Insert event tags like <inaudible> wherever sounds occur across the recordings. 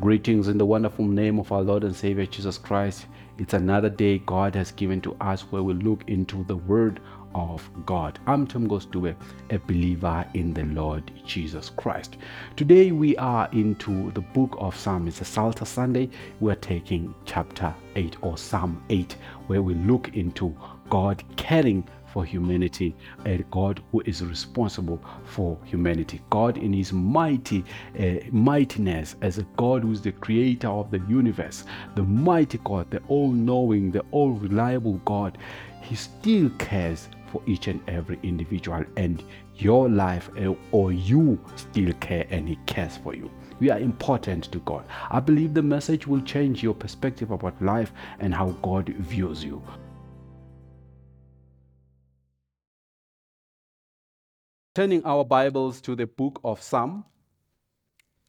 Greetings in the wonderful name of our Lord and Savior Jesus Christ. It's another day God has given to us where we look into the Word of God. I'm Tom Gostube, a believer in the Lord Jesus Christ. Today we are into the book of Psalm. It's a Psalter Sunday. We're taking chapter 8 or Psalm 8, where we look into God caring for humanity, a God who is responsible for humanity. God, in His mighty uh, mightiness, as a God who is the creator of the universe, the mighty God, the all knowing, the all reliable God, He still cares for each and every individual, and your life uh, or you still care, and He cares for you. We are important to God. I believe the message will change your perspective about life and how God views you. Turning our Bibles to the book of Psalm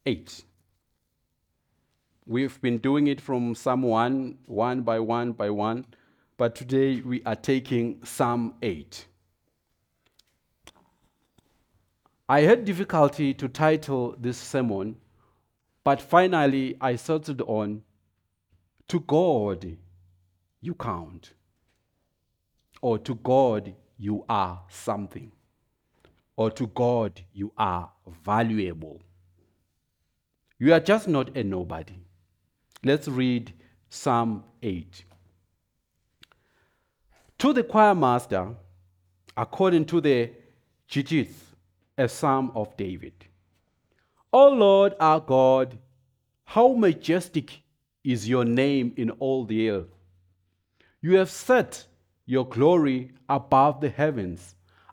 8. We've been doing it from Psalm 1, one by one by one, but today we are taking Psalm 8. I had difficulty to title this sermon, but finally I settled on To God you count, or To God you are something or to God, you are valuable. You are just not a nobody. Let's read Psalm 8. To the choir master, according to the Gittith, a psalm of David. O Lord our God, how majestic is your name in all the earth. You have set your glory above the heavens.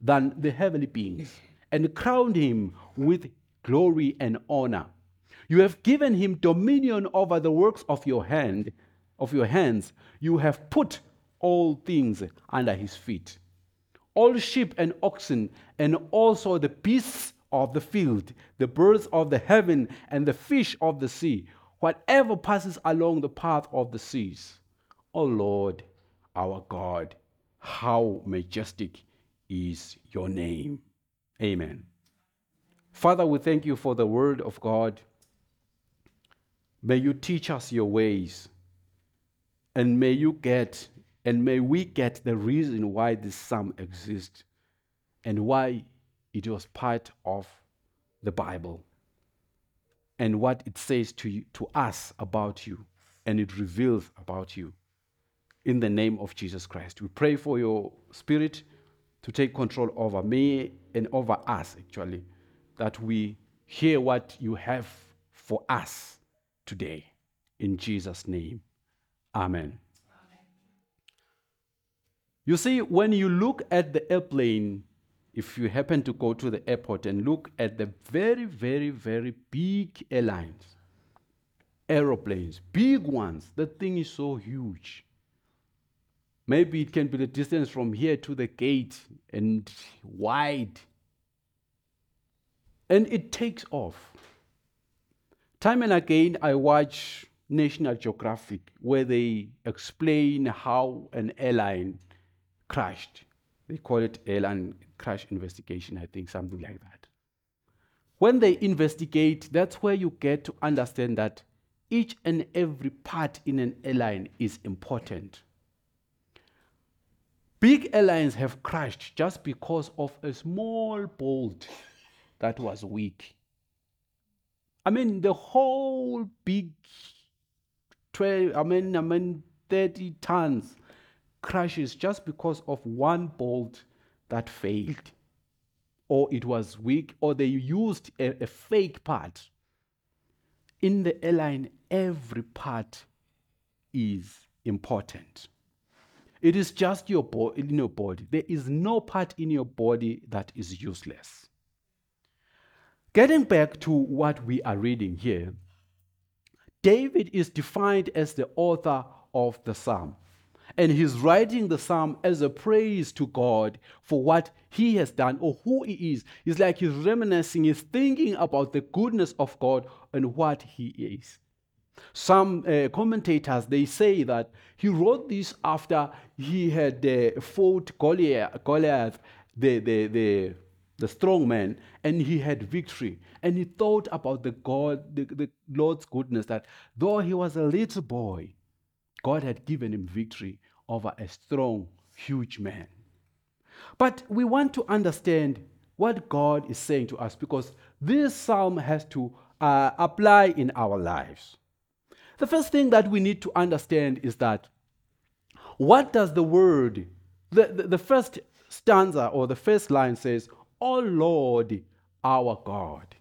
than the heavenly beings <laughs> and crowned him with glory and honor. You have given him dominion over the works of your hand, of your hands. You have put all things under his feet. All sheep and oxen, and also the beasts of the field, the birds of the heaven, and the fish of the sea, whatever passes along the path of the seas. O Lord, our God, how majestic is your name. Amen. Father, we thank you for the word of God. May you teach us your ways. And may you get, and may we get the reason why this psalm exists and why it was part of the Bible and what it says to, you, to us about you and it reveals about you. In the name of Jesus Christ, we pray for your spirit to take control over me and over us, actually, that we hear what you have for us today. In Jesus' name, amen. amen. You see, when you look at the airplane, if you happen to go to the airport and look at the very, very, very big airlines, aeroplanes, big ones, the thing is so huge. Maybe it can be the distance from here to the gate and wide. And it takes off. Time and again, I watch National Geographic where they explain how an airline crashed. They call it airline crash investigation, I think, something like that. When they investigate, that's where you get to understand that each and every part in an airline is important. Big airlines have crashed just because of a small bolt that was weak. I mean, the whole big 12, I mean, I mean, 30 tons crashes just because of one bolt that failed, or it was weak, or they used a, a fake part. In the airline, every part is important. It is just your bo- in your body. There is no part in your body that is useless. Getting back to what we are reading here, David is defined as the author of the psalm. And he's writing the psalm as a praise to God for what he has done or who he is. It's like he's reminiscing, he's thinking about the goodness of God and what he is. Some uh, commentators they say that he wrote this after he had uh, fought Goliath, Goliath the, the, the, the strong man, and he had victory. And he thought about the God, the, the Lord's goodness, that though he was a little boy, God had given him victory over a strong, huge man. But we want to understand what God is saying to us because this psalm has to uh, apply in our lives. The first thing that we need to understand is that what does the word, the, the, the first stanza or the first line says, O Lord, our God.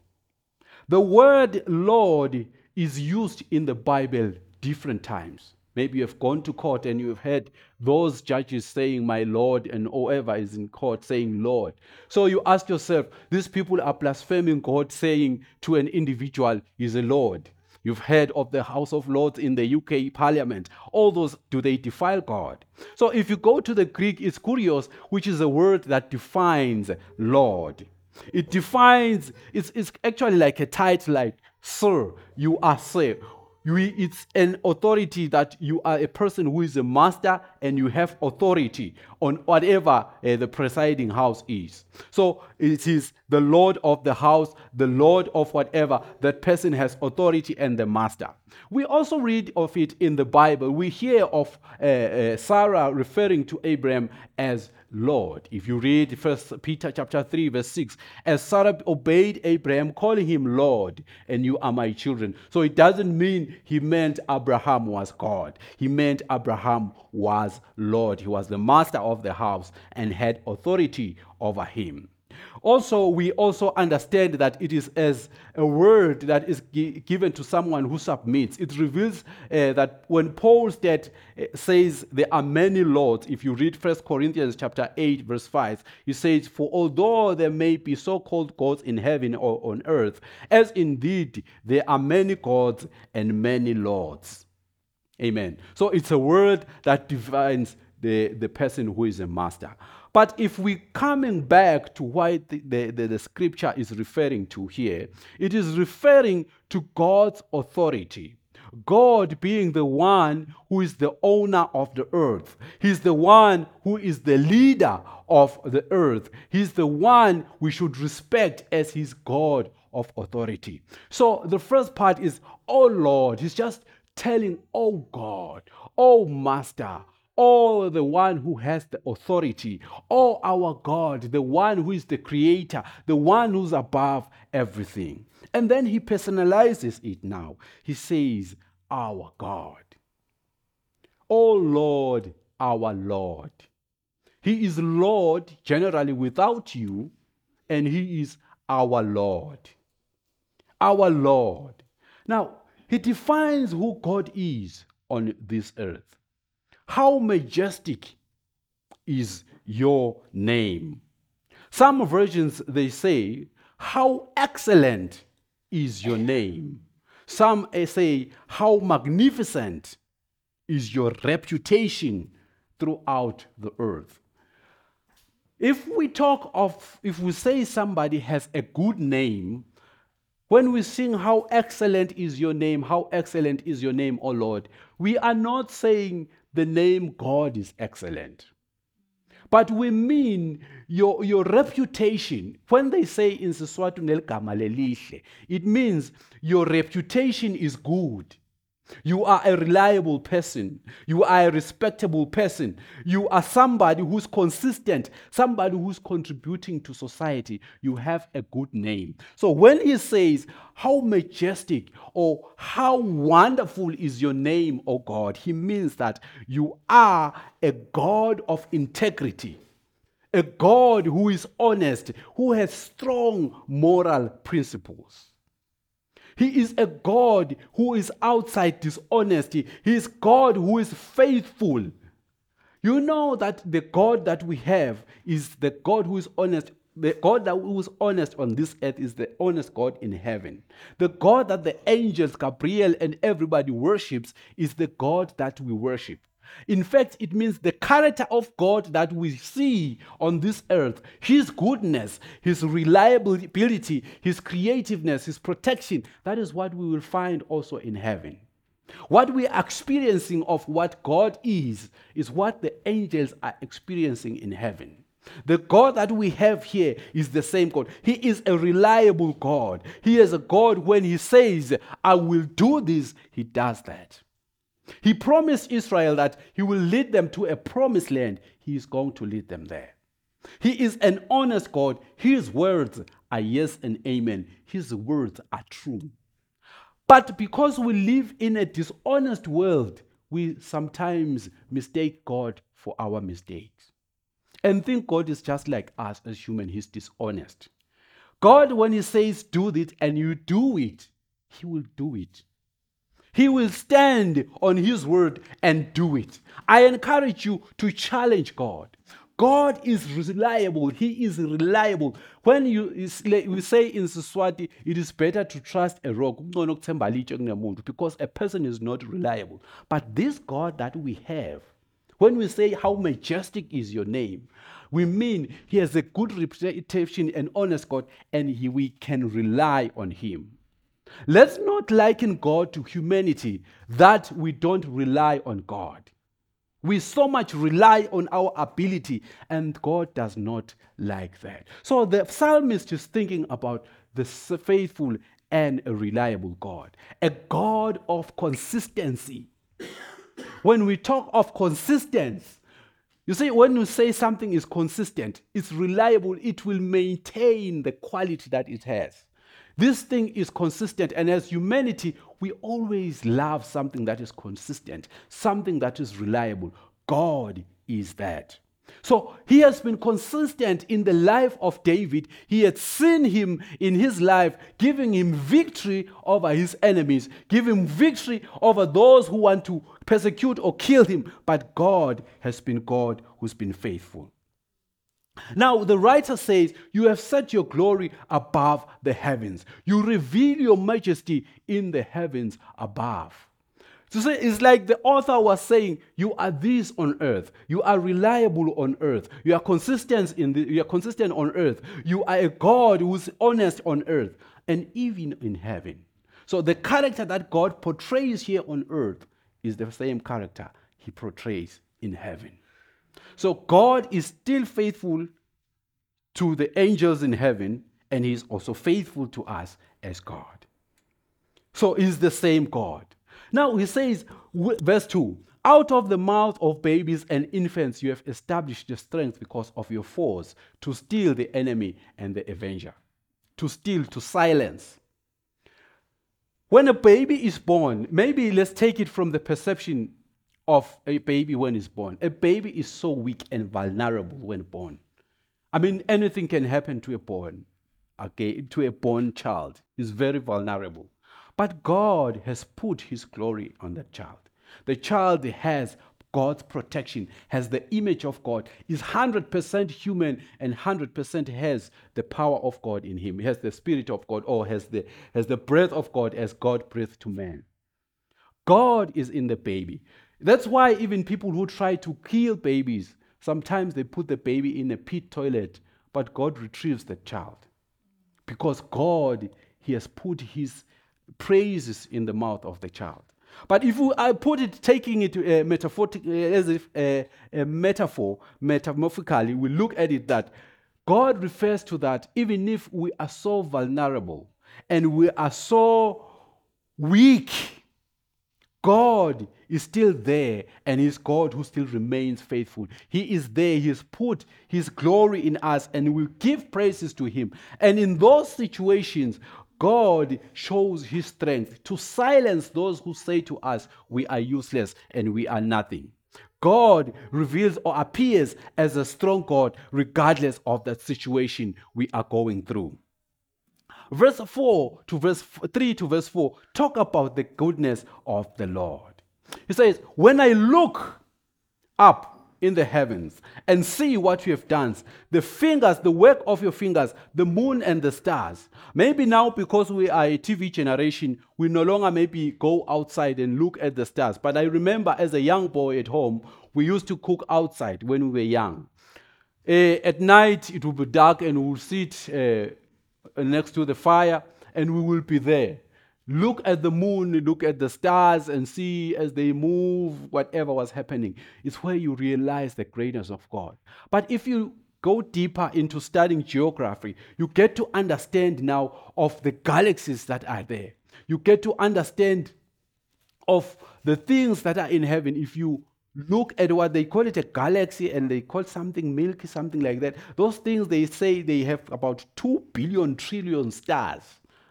The word Lord is used in the Bible different times. Maybe you've gone to court and you've heard those judges saying, My Lord, and whoever is in court saying, Lord. So you ask yourself, these people are blaspheming God, saying to an individual, He's a Lord. You've heard of the House of Lords in the UK Parliament. All those, do they defile God? So if you go to the Greek, it's kurios, which is a word that defines Lord. It defines, it's, it's actually like a title like, Sir, you are Sir you, it's an authority that you are a person who is a master and you have authority on whatever uh, the presiding house is. So it is the Lord of the house, the Lord of whatever. That person has authority and the master. We also read of it in the Bible. We hear of uh, uh, Sarah referring to Abraham as Lord. If you read First Peter chapter 3, verse 6, as Sarah obeyed Abraham, calling him Lord, and you are my children. So it doesn't mean he meant Abraham was God. He meant Abraham was Lord. He was the master of the house and had authority over him. Also, we also understand that it is as a word that is gi- given to someone who submits. It reveals uh, that when Paul said, uh, says there are many lords, if you read 1 Corinthians chapter 8, verse 5, he says, For although there may be so-called gods in heaven or on earth, as indeed there are many gods and many lords. Amen. So it's a word that defines the, the person who is a master. But if we coming back to what the, the, the, the scripture is referring to here, it is referring to God's authority. God being the one who is the owner of the earth. He's the one who is the leader of the earth. He's the one we should respect as his God of authority. So the first part is, Oh Lord. He's just telling, Oh God, Oh Master, Oh, the one who has the authority. Oh, our God, the one who is the creator, the one who's above everything. And then he personalizes it now. He says, Our God. Oh, Lord, our Lord. He is Lord generally without you, and He is our Lord. Our Lord. Now, He defines who God is on this earth. How majestic is your name? Some versions they say, How excellent is your name? Some eh, say, How magnificent is your reputation throughout the earth? If we talk of, if we say somebody has a good name, when we sing, How excellent is your name, how excellent is your name, O Lord, we are not saying the name God is excellent. But we mean your, your reputation. When they say in Siswati it means your reputation is good. You are a reliable person. You are a respectable person. You are somebody who's consistent, somebody who's contributing to society. You have a good name. So when he says, How majestic or how wonderful is your name, O God, he means that you are a God of integrity. A God who is honest, who has strong moral principles. He is a God who is outside dishonesty. He is God who is faithful. You know that the God that we have is the God who is honest. the God that was honest on this earth is the honest God in heaven. The God that the angels, Gabriel, and everybody worships is the God that we worship. In fact, it means the character of God that we see on this earth, His goodness, His reliability, His creativeness, His protection, that is what we will find also in heaven. What we are experiencing of what God is, is what the angels are experiencing in heaven. The God that we have here is the same God. He is a reliable God. He is a God when He says, I will do this, He does that. He promised Israel that He will lead them to a promised land. He is going to lead them there. He is an honest God. His words are yes and amen. His words are true. But because we live in a dishonest world, we sometimes mistake God for our mistakes and think God is just like us as human. He's dishonest. God, when He says do this and you do it, He will do it. He will stand on His word and do it. I encourage you to challenge God. God is reliable. He is reliable. When you we say in Siswati, it is better to trust a rock because a person is not reliable. But this God that we have, when we say how majestic is your name, we mean he has a good reputation and honest God, and he, we can rely on him. Let's not liken God to humanity that we don't rely on God. We so much rely on our ability, and God does not like that. So the psalmist is thinking about the faithful and a reliable God, a God of consistency. When we talk of consistency, you see, when you say something is consistent, it's reliable, it will maintain the quality that it has. This thing is consistent, and as humanity, we always love something that is consistent, something that is reliable. God is that. So he has been consistent in the life of David. He had seen him in his life, giving him victory over his enemies, giving victory over those who want to persecute or kill him. But God has been God who's been faithful. Now, the writer says, You have set your glory above the heavens. You reveal your majesty in the heavens above. So it's like the author was saying, you are this on earth. You are reliable on earth. You are consistent in the, you are consistent on earth. You are a God who's honest on earth and even in heaven. So the character that God portrays here on earth is the same character he portrays in heaven. So God is still faithful to the angels in heaven, and He's also faithful to us as God. So He's the same God. Now He says, verse 2 Out of the mouth of babies and infants you have established the strength because of your force to steal the enemy and the avenger. To steal, to silence. When a baby is born, maybe let's take it from the perception of a baby when it's born. A baby is so weak and vulnerable when born. I mean, anything can happen to a born, okay, to a born child. He's very vulnerable. But God has put his glory on that child. The child has God's protection, has the image of God, is 100% human and 100% has the power of God in him. He has the spirit of God or has the, has the breath of God as God breathed to man. God is in the baby. That's why even people who try to kill babies, sometimes they put the baby in a pit toilet, but God retrieves the child. Because God, He has put His praises in the mouth of the child. But if I put it, taking it uh, metaphoric, uh, as if uh, a metaphor, metamorphically, we look at it that God refers to that even if we are so vulnerable and we are so weak, God is still there and He's God who still remains faithful. He is there. He has put His glory in us and we give praises to Him. And in those situations, God shows His strength to silence those who say to us, we are useless and we are nothing. God reveals or appears as a strong God regardless of the situation we are going through. Verse 4 to verse 3 to verse 4 talk about the goodness of the Lord. He says, When I look up, in the heavens and see what you have done. The fingers, the work of your fingers, the moon and the stars. Maybe now, because we are a TV generation, we no longer maybe go outside and look at the stars. But I remember as a young boy at home, we used to cook outside when we were young. Uh, at night, it would be dark and we would sit uh, Uh, next to the fire and we will be there look at the moon, look at the stars, and see as they move whatever was happening. It's where you realize the greatness of God. But if you go deeper into studying geography, you get to understand now of the galaxies that are there. You get to understand of the things that are in heaven. If you look at what they call it a galaxy and they call something milky, something like that, those things they say they have about 2 billion trillion stars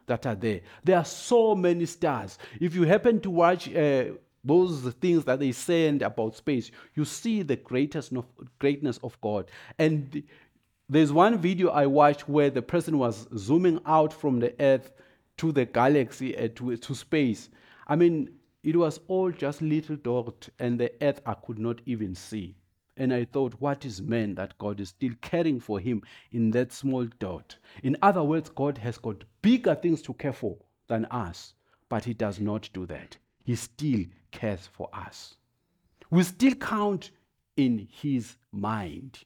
that are there. There are so many stars. If you happen to watch uh, those things that they send about space, you see the greatest of, greatness of God. And there's one video I watched where the person was zooming out from the Earth to the galaxy, uh, to, to space. I mean, it was all just little dot, and the Earth I could not even see. And I thought, what is man that God is still caring for him in that small dot? In other words, God has got bigger things to care for than us, but he does not do that. He still cares for us. We still count in his mind.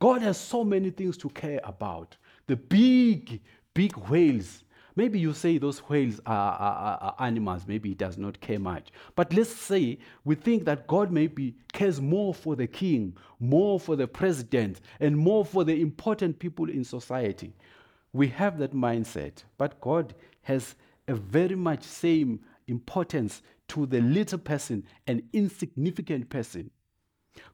God has so many things to care about. The big, big whales Maybe you say those whales are, are, are, animals, maybe he does not care much. But let's say we think that God maybe cares more for the king, more for the president, and more for the important people in society. We have that mindset, but God has a very much same importance to the little person, an insignificant person.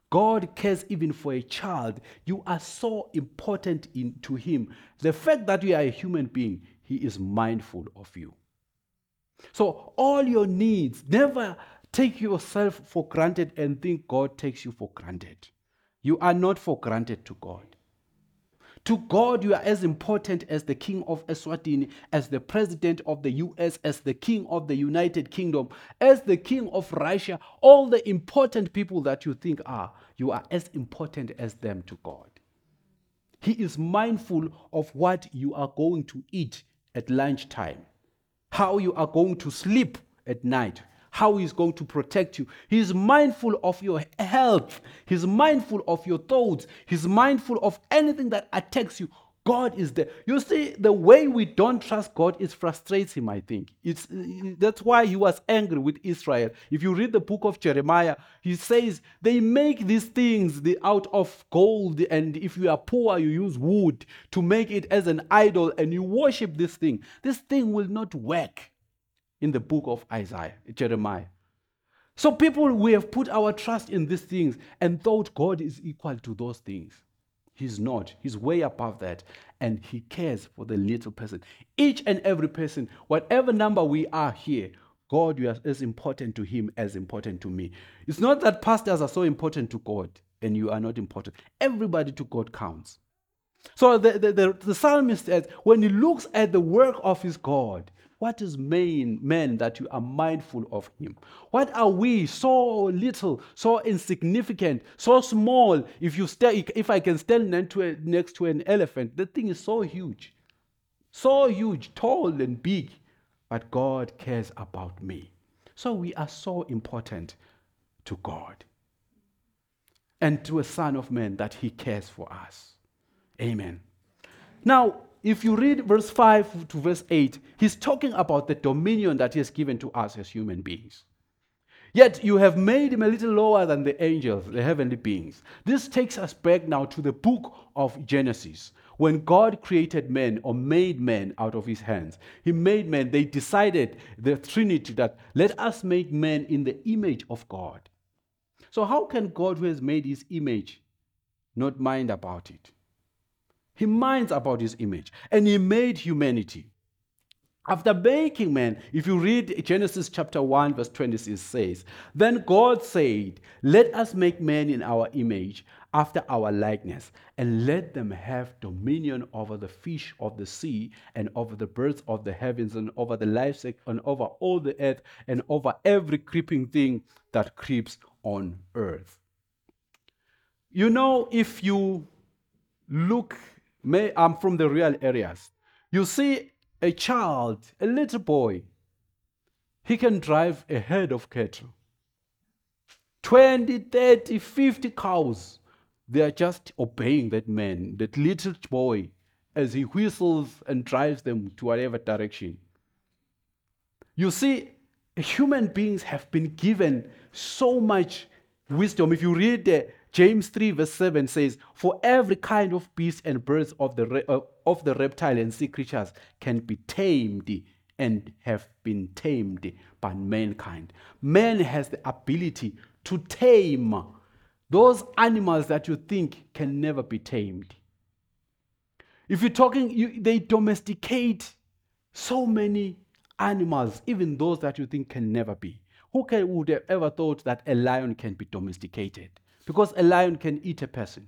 God cares even for a child. You are so important in, to Him. The fact that you are a human being, he is mindful of you. So, all your needs, never take yourself for granted and think God takes you for granted. You are not for granted to God. To God, you are as important as the king of Eswatini, as the president of the US, as the king of the United Kingdom, as the king of Russia. All the important people that you think are, you are as important as them to God. He is mindful of what you are going to eat at lunchtime, how you are going to sleep at night, how he's going to protect you. He's mindful of your health, he's mindful of your thoughts, he's mindful of anything that attacks you. God is there. You see, the way we don't trust God is frustrates him, I think. It's, that's why he was angry with Israel. If you read the book of Jeremiah, he says they make these things out of gold, and if you are poor, you use wood to make it as an idol, and you worship this thing. This thing will not work in the book of Isaiah, Jeremiah. So people, we have put our trust in these things and thought God is equal to those things. He's not. He's way above that. And he cares for the little person. Each and every person, whatever number we are here, God you are as important to him as important to me. It's not that pastors are so important to God and you are not important. Everybody to God counts. So the, the, the, the psalmist says, when he looks at the work of his God, what is man, man that you are mindful of him? What are we so little, so insignificant, so small? If you stay, if I can stand next to, a, next to an elephant, the thing is so huge, so huge, tall and big, but God cares about me. So we are so important to God and to a Son of Man that He cares for us. Amen. Now, if you read verse 5 to verse 8, he's talking about the dominion that he has given to us as human beings. Yet you have made him a little lower than the angels, the heavenly beings. This takes us back now to the book of Genesis. When God created man or made man out of his hands, he made man. They decided, the Trinity, that let us make man in the image of God. So, how can God, who has made his image, not mind about it? He minds about his image. And he made humanity. After making man, if you read Genesis chapter 1, verse 26 says, Then God said, Let us make man in our image, after our likeness, and let them have dominion over the fish of the sea, and over the birds of the heavens, and over the livestock, and over all the earth, and over every creeping thing that creeps on earth. You know, if you look, may, I'm from the real areas, you see a child, a little boy, he can drive a herd of cattle. 20, 30, 50 cows. They are just obeying that man, that little boy, as he whistles and drives them to whatever direction. You see, human beings have been given so much wisdom. If you read uh, James 3, verse 7 says, For every kind of beast and birds of the, uh, of the reptile and sea creatures can be tamed and have been tamed by mankind. Man has the ability to tame those animals that you think can never be tamed. If you're talking, you, they domesticate so many animals, even those that you think can never be. Who can, would have ever thought that a lion can be domesticated? Because a lion can eat a person.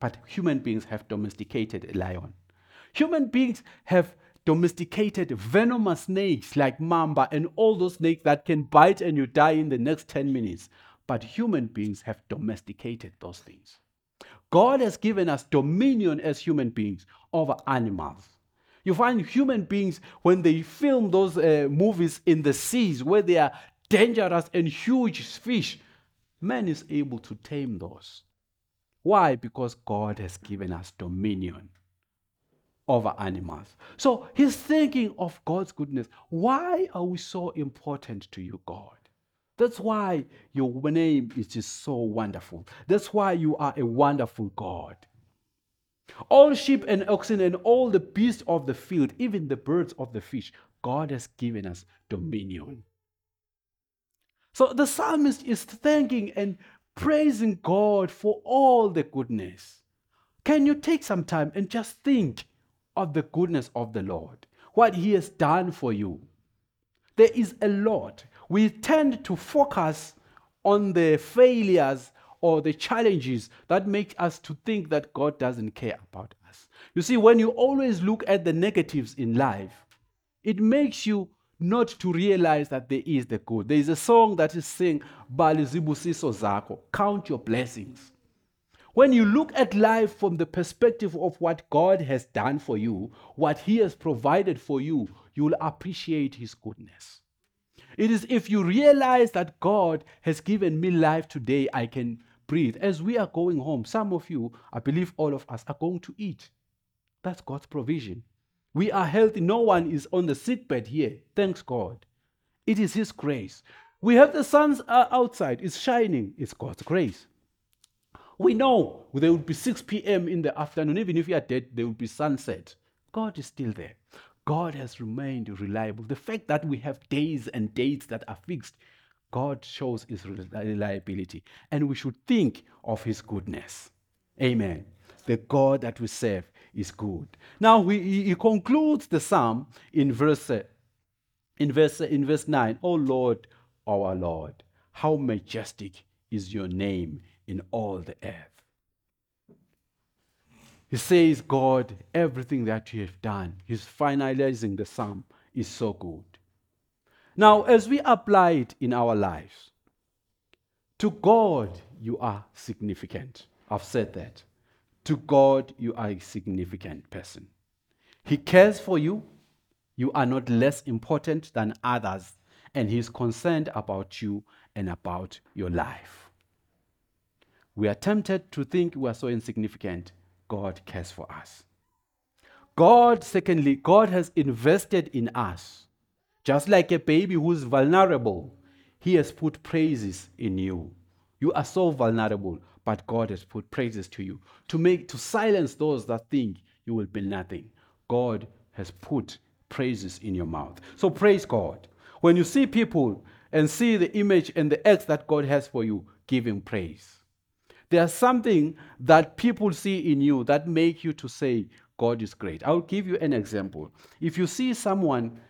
But human beings have domesticated a lion. Human beings have domesticated venomous snakes like mamba and all those snakes that can bite and you die in the next 10 minutes. But human beings have domesticated those things. God has given us dominion as human beings over animals. You find human beings, when they film those uh, movies in the seas where they are dangerous and huge fish, man is able to tame those. Why? Because God has given us dominion over animals. So he's thinking of God's goodness. Why are we so important to you, God? That's why your name is just so wonderful. That's why you are a wonderful God. All sheep and oxen and all the beasts of the field, even the birds of the fish, God has given us dominion. So the psalmist is thanking and praising God for all the goodness. Can you take some time and just think of the goodness of the Lord, what He has done for you? There is a lot. We tend to focus on the failures or the challenges that make us to think that God doesn't care about us. You see, when you always look at the negatives in life, it makes you not to realize that there is the good. There is a song that is saying, Balizibusiso zako, count your blessings. When you look at life from the perspective of what God has done for you, what He has provided for you, you will appreciate His goodness. It is if you realize that God has given me life today, I can breathe. As we are going home, some of you, I believe all of us, are going to eat. That's God's provision. We are healthy. No one is on the sick bed here. Thanks God. It is His grace. We have the sun outside. It's shining. It's God's grace. We know there will be 6 p.m. in the afternoon. Even if you are dead, there will be sunset. God is still there. God has remained reliable. The fact that we have days and dates that are fixed God shows his reliability. And we should think of his goodness. Amen. The God that we serve is good. Now we, he concludes the psalm in verse, in verse, in verse 9. Oh Lord, our Lord, how majestic is your name in all the earth. He says, God, everything that you have done, he's finalizing the psalm, is so good. Now, as we apply it in our lives, to God, you are significant. I've said that. To God, you are a significant person. He cares for you. You are not less important than others, and He's concerned about you and about your life. We are tempted to think we are so insignificant. God cares for us. God, secondly, God has invested in us. Just like a baby who's vulnerable, He has put praises in you. You are so vulnerable, but God has put praises to you to make to silence those that think you will be nothing. God has put praises in your mouth. So praise God. When you see people and see the image and the acts that God has for you, give him praise. There's something that people see in you that make you to say God is great. I'll give you an example. If you see someone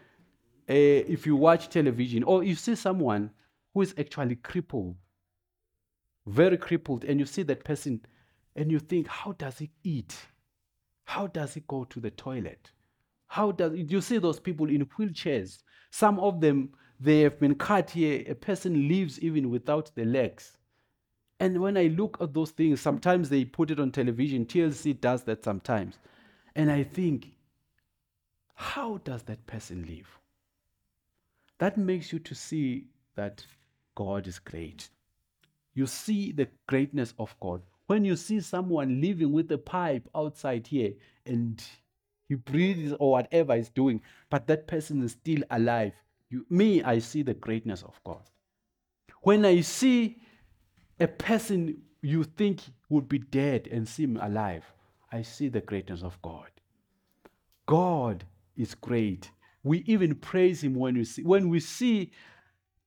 uh, if you watch television or you see someone who is actually crippled, very crippled, and you see that person and you think, how does he eat? How does he go to the toilet? How does you see those people in wheelchairs? Some of them they have been cut here. A person lives even without the legs. And when I look at those things, sometimes they put it on television. TLC does that sometimes. And I think, how does that person live? That makes you to see that God is great. You see the greatness of God. When you see someone living with a pipe outside here and he breathes or whatever he's doing, but that person is still alive, you, me, I see the greatness of God. When I see a person you think would be dead and seem alive, I see the greatness of God. God is great. We even praise Him when we see when we see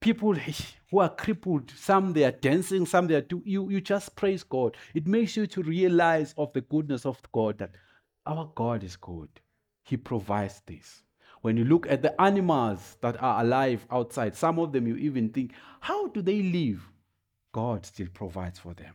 people <laughs> who are crippled. Some they are dancing, some they are do. You you just praise God. It makes you to realize of the goodness of God that our God is good. He provides this. When you look at the animals that are alive outside, some of them you even think, how do they live? God still provides for them.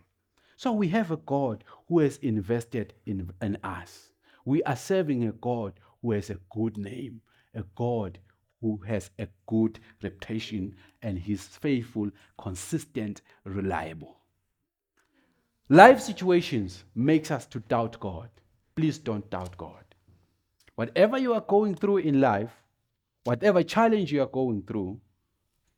So we have a God who has invested in, in us. We are serving a God who has a good name, a God who has a good reputation, and he's faithful, consistent, reliable. Life situations makes us to doubt God. Please don't doubt God. Whatever you are going through in life, whatever challenge you are going through,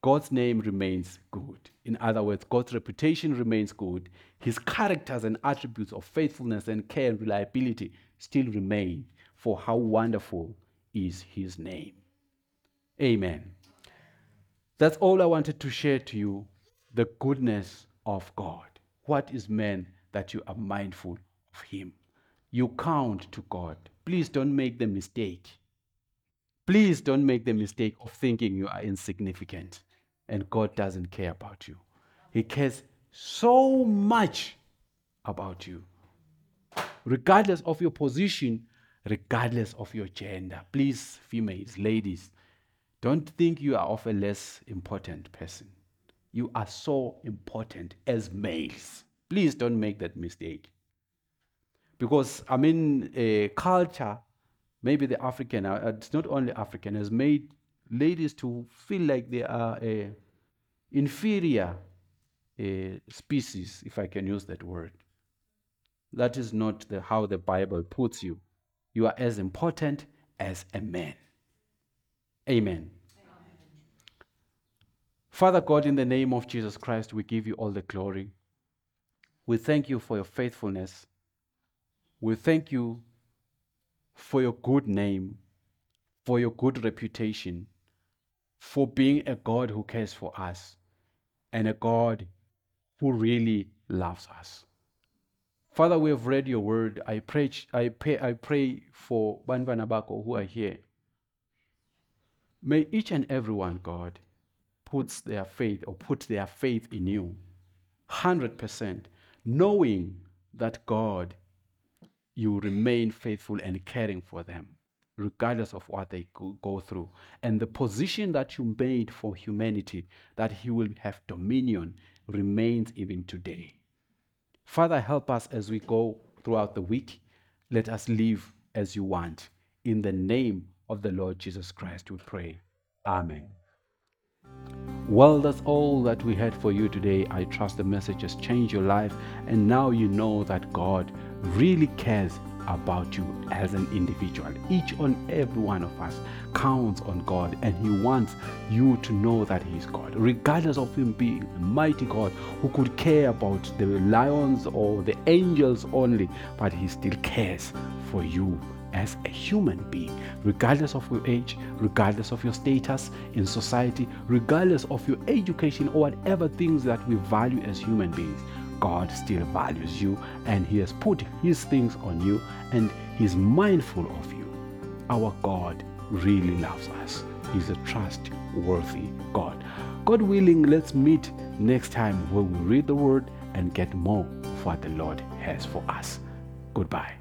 God's name remains good. In other words, God's reputation remains good. His characters and attributes of faithfulness and care and reliability still remain, for how wonderful is His name. Amen. That's all I wanted to share to you the goodness of God. What is man that you are mindful of Him? You count to God. Please don't make the mistake. Please don't make the mistake of thinking you are insignificant and God doesn't care about you. He cares so much about you, regardless of your position, regardless of your gender. Please, females, ladies, don't think you are of a less important person. You are so important as males. Please don't make that mistake. Because, I mean, a culture, maybe the African, uh, it's not only African, has made ladies to feel like they are a inferior uh, species, if I can use that word. That is not the, how the Bible puts you. You are as important as a man. Amen. Amen. Father God, in the name of Jesus Christ, we give you all the glory. We thank you for your faithfulness. We thank you for your good name, for your good reputation, for being a God who cares for us, and a God who really loves us. Father, we have read your word. I pray, I pray, I pray for Banvanabako who are here. May each and every one, God, puts their faith or put their faith in you 100%, knowing that God you remain faithful and caring for them, regardless of what they go through. And the position that you made for humanity, that He will have dominion, remains even today. Father, help us as we go throughout the week. Let us live as you want. In the name of the Lord Jesus Christ, we pray. Amen. Well, that's all that we had for you today. I trust the message has changed your life, and now you know that God really cares about you as an individual. Each and every one of us counts on God and He wants you to know that He is God, regardless of Him being a mighty God who could care about the lions or the angels only, but He still cares for you as a human being, regardless of your age, regardless of your status in society, regardless of your education or whatever things that we value as human beings. God still values you and He has put His things on you and He's mindful of you. Our God really loves us. He's a trustworthy God. God willing, let's meet next time when we read the Word and get more of what the Lord has for us. Goodbye.